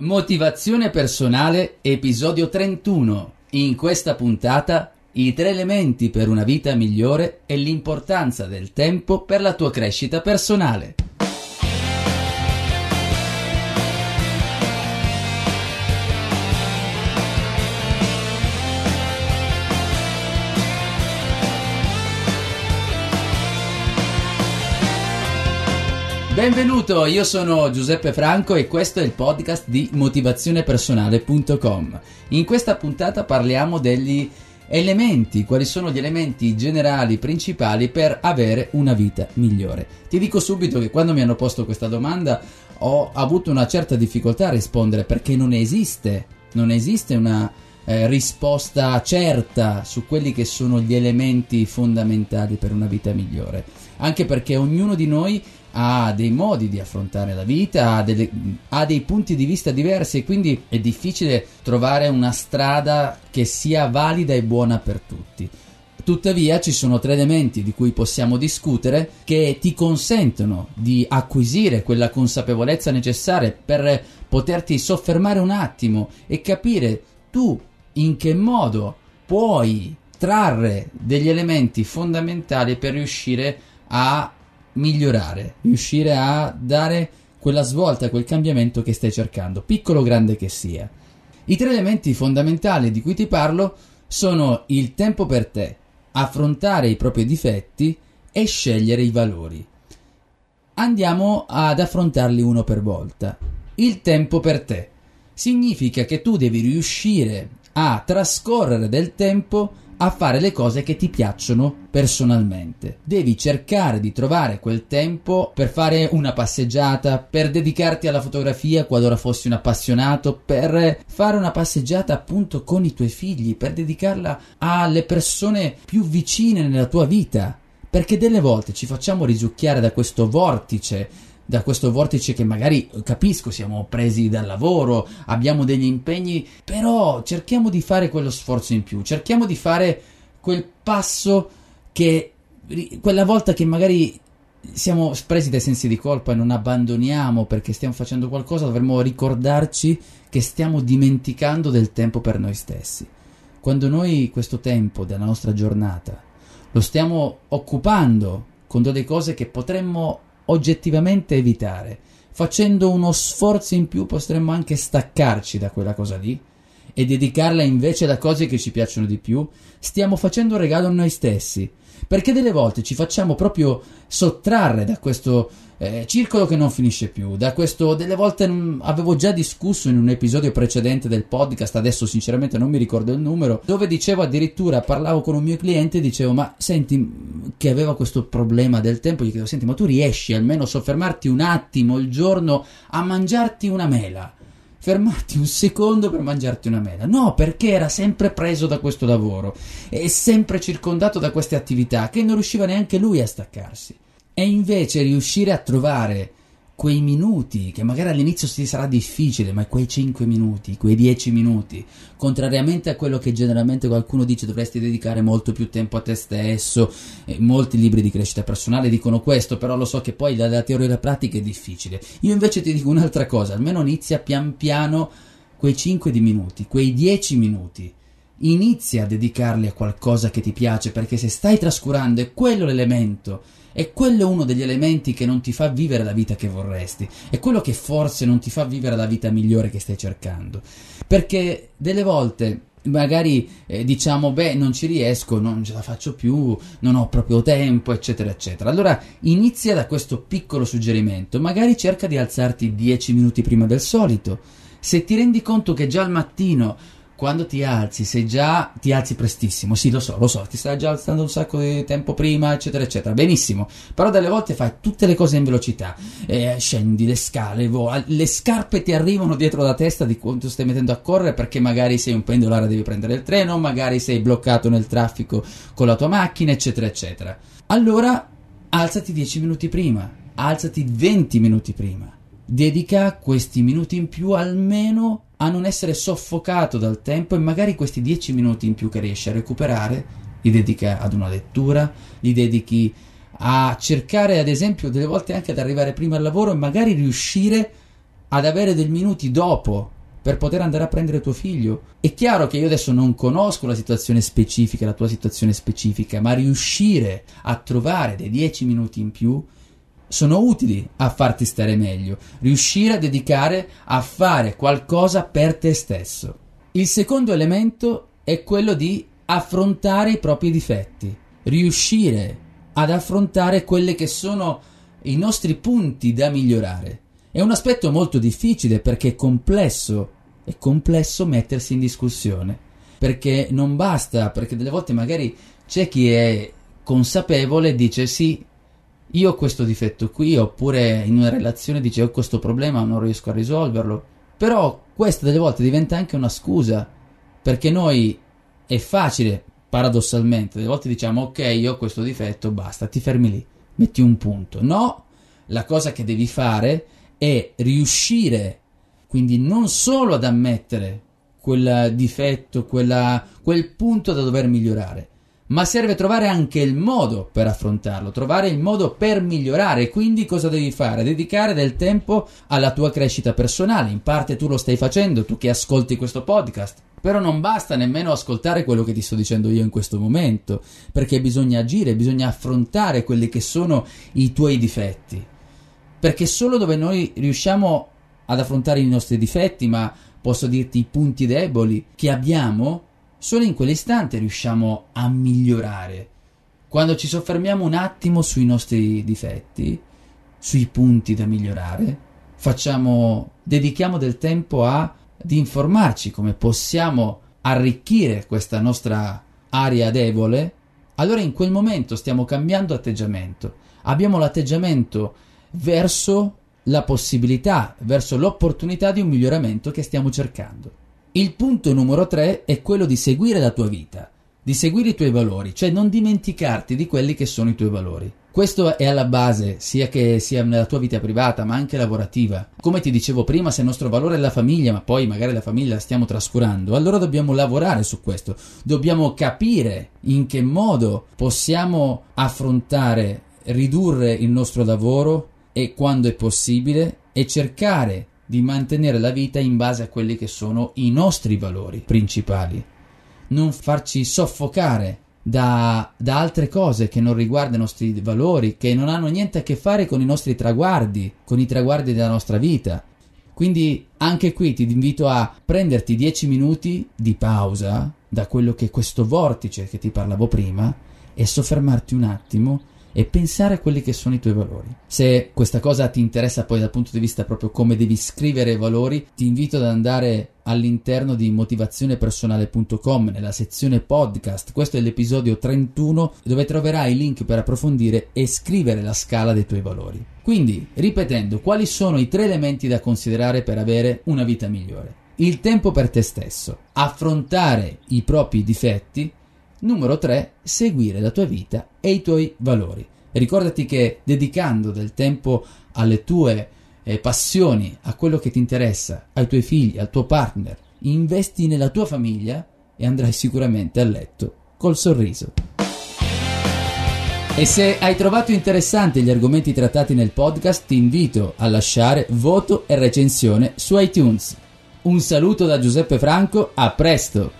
Motivazione personale, episodio 31. In questa puntata, i tre elementi per una vita migliore e l'importanza del tempo per la tua crescita personale. Benvenuto, io sono Giuseppe Franco e questo è il podcast di motivazionepersonale.com. In questa puntata parliamo degli elementi, quali sono gli elementi generali principali per avere una vita migliore. Ti dico subito che quando mi hanno posto questa domanda ho avuto una certa difficoltà a rispondere perché non esiste, non esiste una eh, risposta certa su quelli che sono gli elementi fondamentali per una vita migliore. Anche perché ognuno di noi ha dei modi di affrontare la vita, ha, delle, ha, dei punti di vista diversi e quindi è difficile trovare una strada che sia valida e buona per tutti. Tuttavia ci sono tre elementi di cui possiamo discutere che ti consentono di acquisire quella consapevolezza necessaria per poterti soffermare un attimo e capire tu in che modo puoi trarre degli elementi fondamentali per riuscire a migliorare, riuscire a dare quella svolta, quel cambiamento che stai cercando, piccolo o grande che sia. I tre elementi fondamentali di cui ti parlo sono il tempo per te, affrontare i propri difetti e scegliere i valori. Andiamo ad affrontarli uno per volta. Il tempo per te significa che tu devi riuscire a trascorrere del tempo a fare le cose che ti piacciono personalmente. Devi cercare di trovare quel tempo per fare una passeggiata, per dedicarti alla fotografia qualora fossi un appassionato, per fare una passeggiata appunto con i tuoi figli, per dedicarla alle persone più vicine nella tua vita. Perché delle volte ci facciamo risucchiare da questo vortice da questo vortice che magari capisco siamo presi dal lavoro, abbiamo degli impegni, però cerchiamo di fare quello sforzo in più, cerchiamo di fare quel passo che quella volta che magari siamo presi dai sensi di colpa e non abbandoniamo perché stiamo facendo qualcosa, dovremmo ricordarci che stiamo dimenticando del tempo per noi stessi. Quando noi questo tempo della nostra giornata lo stiamo occupando con delle cose che potremmo oggettivamente evitare. Facendo uno sforzo in più potremmo anche staccarci da quella cosa lì e dedicarla invece a cose che ci piacciono di più. Stiamo facendo un regalo a noi stessi, perché delle volte ci facciamo proprio sottrarre da questo eh, circolo che non finisce più. Da questo, delle volte avevo già discusso in un episodio precedente del podcast, adesso sinceramente non mi ricordo il numero, dove dicevo addirittura, parlavo con un mio cliente e dicevo, ma senti, che aveva questo problema del tempo, gli chiedevo, senti, ma tu riesci almeno a soffermarti un attimo il giorno a mangiarti una mela? fermarti un secondo per mangiarti una mela. No, perché era sempre preso da questo lavoro e sempre circondato da queste attività che non riusciva neanche lui a staccarsi. E invece riuscire a trovare quei minuti, che magari all'inizio ti sarà difficile, ma quei 5 minuti, quei 10 minuti, contrariamente a quello che generalmente qualcuno dice dovresti dedicare molto più tempo a te stesso, eh, molti libri di crescita personale dicono questo, però lo so che poi dalla teoria alla pratica è difficile. Io invece ti dico un'altra cosa, almeno inizia pian piano quei 5 di minuti, quei 10 minuti. Inizia a dedicarli a qualcosa che ti piace, perché se stai trascurando è quello l'elemento e quello è uno degli elementi che non ti fa vivere la vita che vorresti, è quello che forse non ti fa vivere la vita migliore che stai cercando. Perché delle volte magari eh, diciamo beh non ci riesco, non ce la faccio più, non ho proprio tempo, eccetera, eccetera. Allora inizia da questo piccolo suggerimento, magari cerca di alzarti 10 minuti prima del solito. Se ti rendi conto che già al mattino quando ti alzi, sei già, ti alzi prestissimo, sì lo so, lo so, ti stai già alzando un sacco di tempo prima, eccetera, eccetera, benissimo, però delle volte fai tutte le cose in velocità, eh, scendi le scale, vo- le scarpe ti arrivano dietro la testa di quanto stai mettendo a correre perché magari sei un pendolare e devi prendere il treno, magari sei bloccato nel traffico con la tua macchina, eccetera, eccetera. Allora alzati 10 minuti prima, alzati 20 minuti prima, dedica questi minuti in più almeno a non essere soffocato dal tempo e magari questi dieci minuti in più che riesci a recuperare li dedica ad una lettura, li dedichi a cercare ad esempio delle volte anche ad arrivare prima al lavoro e magari riuscire ad avere dei minuti dopo per poter andare a prendere tuo figlio. È chiaro che io adesso non conosco la situazione specifica, la tua situazione specifica, ma riuscire a trovare dei dieci minuti in più sono utili a farti stare meglio, riuscire a dedicare a fare qualcosa per te stesso. Il secondo elemento è quello di affrontare i propri difetti, riuscire ad affrontare quelli che sono i nostri punti da migliorare. È un aspetto molto difficile perché è complesso, è complesso mettersi in discussione, perché non basta, perché delle volte magari c'è chi è consapevole e dice sì, io ho questo difetto qui, oppure in una relazione dice ho questo problema, non riesco a risolverlo. Però questa delle volte diventa anche una scusa, perché noi è facile, paradossalmente, delle volte diciamo ok, io ho questo difetto, basta, ti fermi lì, metti un punto. No, la cosa che devi fare è riuscire, quindi non solo ad ammettere quel difetto, quella, quel punto da dover migliorare, ma serve trovare anche il modo per affrontarlo, trovare il modo per migliorare. Quindi cosa devi fare? Dedicare del tempo alla tua crescita personale. In parte tu lo stai facendo, tu che ascolti questo podcast. Però non basta nemmeno ascoltare quello che ti sto dicendo io in questo momento, perché bisogna agire, bisogna affrontare quelli che sono i tuoi difetti. Perché solo dove noi riusciamo ad affrontare i nostri difetti, ma posso dirti i punti deboli che abbiamo, Solo in quell'istante riusciamo a migliorare. Quando ci soffermiamo un attimo sui nostri difetti, sui punti da migliorare, facciamo, dedichiamo del tempo a, ad informarci come possiamo arricchire questa nostra area debole, allora in quel momento stiamo cambiando atteggiamento. Abbiamo l'atteggiamento verso la possibilità, verso l'opportunità di un miglioramento che stiamo cercando. Il punto numero tre è quello di seguire la tua vita, di seguire i tuoi valori, cioè non dimenticarti di quelli che sono i tuoi valori. Questo è alla base, sia che sia nella tua vita privata, ma anche lavorativa. Come ti dicevo prima, se il nostro valore è la famiglia, ma poi magari la famiglia la stiamo trascurando, allora dobbiamo lavorare su questo. Dobbiamo capire in che modo possiamo affrontare, ridurre il nostro lavoro e quando è possibile e cercare di mantenere la vita in base a quelli che sono i nostri valori principali. Non farci soffocare da, da, altre cose che non riguardano i nostri valori, che non hanno niente a che fare con i nostri traguardi, con i traguardi della nostra vita. Quindi anche qui ti invito a prenderti 10 minuti di pausa da quello che è questo vortice che ti parlavo prima e soffermarti un attimo e pensare a quelli che sono i tuoi valori. Se questa cosa ti interessa poi dal punto di vista proprio come devi scrivere i valori, ti invito ad andare all'interno di motivazionepersonale.com nella sezione podcast. Questo è l'episodio 31 dove troverai i link per approfondire e scrivere la scala dei tuoi valori. Quindi, ripetendo, quali sono i tre elementi da considerare per avere una vita migliore? Il tempo per te stesso, affrontare i propri difetti, Numero 3. Seguire la tua vita e i tuoi valori. Ricordati che dedicando del tempo alle tue eh, passioni, a quello che ti interessa, ai tuoi figli, al tuo partner, investi nella tua famiglia e andrai sicuramente a letto col sorriso. E se hai trovato interessanti gli argomenti trattati nel podcast, ti invito a lasciare voto e recensione su iTunes. Un saluto da Giuseppe Franco, a presto!